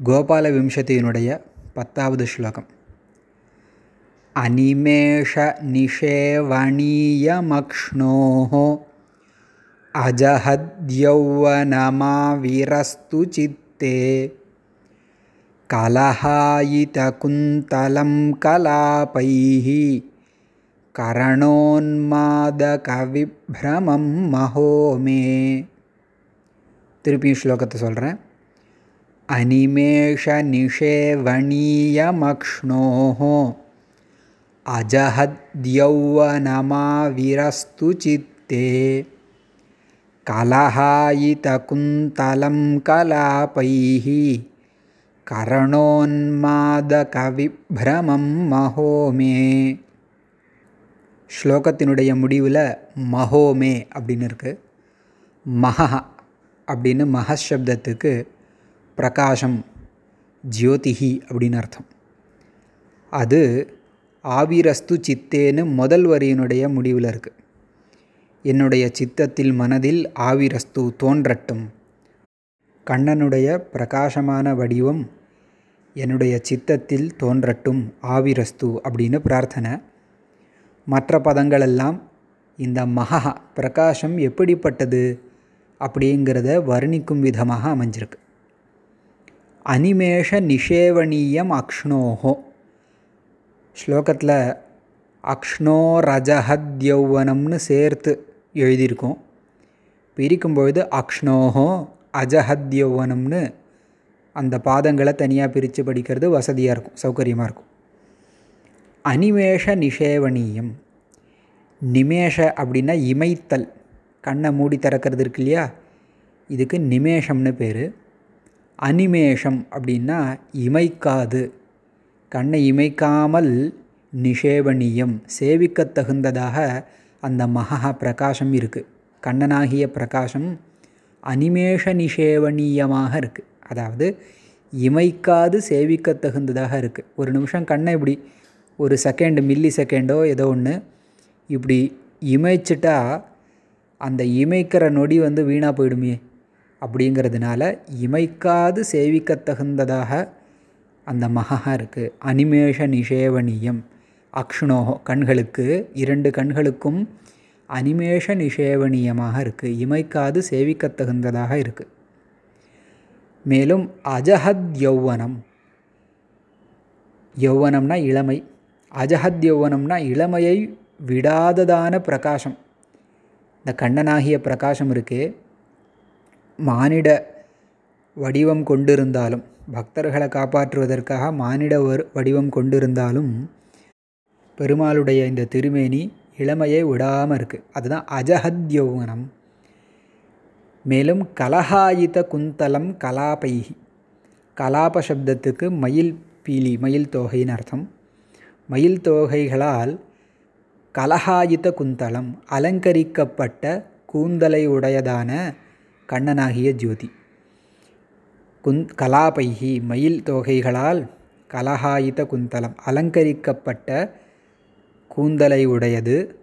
கோபாலவிம்சதியினுடைய பத்தாவது ஸ்லோகம் अनिमेषनिषेवणीयमक्ष्णोः अजहद्यौवनमाविरस्तु चित्ते कलहायितकुन्तलं कलापैः கரணோன்மாதகவிப்ரமம் மகோமே திருப்பியும் ஸ்லோகத்தை சொல்கிறேன் அனிமேஷ நிஷேவணீயமக்ஷ்ணோः अजहद्यौवनमाविरस्तु चित्ते कलहायितकुन्तलं कलापैः கரணோன்மாதகவிப்ரமம் மகோமே ஸ்லோகத்தினுடைய முடிவில் மகோமே அப்படின்னு இருக்குது மகா அப்படின்னு மகசப்தத்துக்கு பிரகாசம் ஜோதிஹி அப்படின்னு அர்த்தம். அது ஆவிரஸ்து சித்தேன்னு முதல் வரியினுடைய முடிவில் இருக்குது என்னுடைய சித்தத்தில் மனதில் ஆவிரஸ்து தோன்றட்டும். கண்ணனுடைய பிரகாசமான வடிவம் என்னுடைய சித்தத்தில் தோன்றட்டும் ஆவிரஸ்து அப்படின்னு பிரார்த்தனை. மற்ற பதங்களெல்லாம் இந்த மகா பிரகாசம் எப்படிப்பட்டது அப்படிங்கிறத வர்ணிக்கும் விதமாக அமைஞ்சிருக்கு. அனிமேஷ நிஷேவணீயம் அக்ஷ்ணோஹோ. ஸ்லோகத்தில் அக்ஷ்ணோ ரஜஹத்யௌவனம்னு சேர்த்து எழுதியிருக்கோம். பிரிக்கும் பொழுது அக்ஷ்ணோஹோ அஜஹத்யௌவனம்னு அந்த பாதங்களை தனியாக பிரித்து படிக்கிறது வசதியாக இருக்கும் சௌகரியமாக இருக்கும். அனிமேஷ நிஷேவணீயம். நிமேஷ அப்படின்னா இமைத்தல். கண்ணை மூடி திறக்கிறது இருக்கு இல்லையா? இதுக்கு நிமேஷம்னு பேர். அனிமேஷம் அப்படின்னா இமைக்காது. கண்ணை இமைக்காமல் நிஷேபணியம் சேவிக்கத் தகுந்ததாக அந்த மகா பிரகாசம் இருக்குது கண்ணனாகிய பிரகாசம் அனிமேஷ நிஷேவணியமாக இருக்குது அதாவது இமைக்காது சேவிக்கத் தகுந்ததாக இருக்குது ஒரு நிமிஷம் கண்ணை இப்படி ஒரு செகண்ட் மில்லி செகண்டோ ஏதோ ஒன்று இப்படி இமைச்சிட்டா அந்த இமைக்கிற நொடி வந்து வீணாக போயிடுமே. அப்படிங்கிறதுனால இமைக்காது சேவிக்கத்தகுந்ததாக அந்த மகா இருக்குது அனிமேஷ நிஷேவனியம். அக்ஷ்ணோஹோ கண்களுக்கு இரண்டு கண்களுக்கும் அனிமேஷ நிஷேவனியமாக இருக்குது இமைக்காது சேவிக்கத்தகுந்ததாக இருக்குது மேலும் அஜஹத் யௌவனம். யௌவனம்னா இளமை. அஜஹத் யௌவனம்னா இளமையை விடாததான பிரகாசம். இந்த கண்ணனாகிய பிரகாசம் இருக்குது மானிட வடிவம் கொண்டிருந்தாலும் பக்தர்களை காப்பாற்றுவதற்காக மானிட வடிவம் கொண்டிருந்தாலும் பெருமாளுடைய இந்த திருமேனி இளமையை விடாமல் இருக்குது அதுதான் அஜஹத் யௌவனம் மேலும் கலஹாயித குந்தலம் கலாபைகி கலாப சப்தத்துக்கு மயில் பீலி மயில் தோகைன்னு அர்த்தம். மயில் தோகைகளால் கலஹாயித குந்தலம் அலங்கரிக்கப்பட்ட கூந்தலை உடையதான கண்ணனாகிய ஜோதி. குந் கலாபைகி மயில் தோகைகளால் கலஹாயித குந்தலம். அலங்கரிக்கப்பட்ட கூந்தலை உடையது.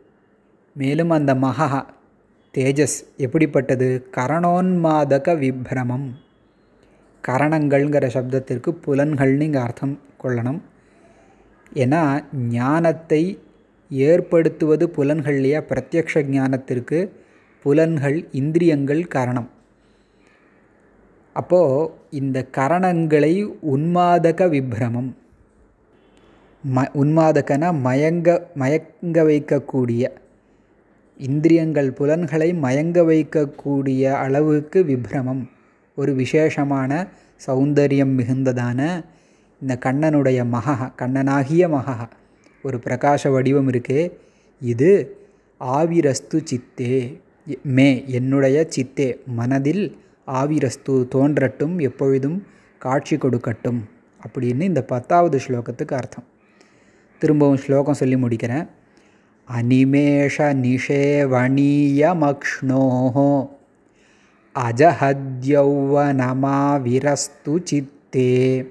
மேலும் அந்த மகா தேஜஸ் எப்படிப்பட்டது? கரணோன்மாதக விப்ரமம். கரணங்கள்ங்கிற சப்தத்திற்கு புலன்கள்னு இங்கே அர்த்தம் கொள்ளணும். ஏன்னா ஞானத்தை ஏற்படுத்துவது புலன்கள்லையா? பிரத்யக்ஷ ஞானத்திற்கு புலன்கள் இந்திரியங்கள் கரணம். அப்போது இந்த கரணங்களை உன்மாதக விப்ரமம். ம உன்மாதகனா மயங்க மயங்க வைக்கக்கூடிய இந்திரியங்கள் புலன்களை மயங்க வைக்கக்கூடிய அளவுக்கு விப்ரமம். ஒரு விசேஷமான சௌந்தரியம் மிகுந்ததான இந்த கண்ணனுடைய மகா கண்ணனாகிய மகா ஒரு பிரகாச வடிவம் இருக்கே. இது ஆவிரஸ்து சித்தே. மே என்னுடைய சித்தே மனதில் ஆவிரஸ்து தோன்றட்டும் எப்பொழுதும் காட்சி கொடுக்கட்டும் அப்படின்னு இந்த பத்தாவது ஸ்லோகத்துக்கு அர்த்தம். திரும்பவும் ஸ்லோகம் சொல்லி முடிக்கிறேன். அனிமேஷ நிஷேவணீயமக்ஷ்ணோஹோ அஜஹத்யௌவனமாவிரஸ்து சித்தே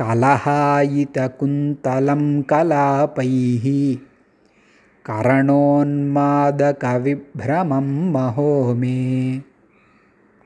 கலஹாயிதகுந்தலம் கலாபைஹி करणोन्मादकविभ्रमं महो मे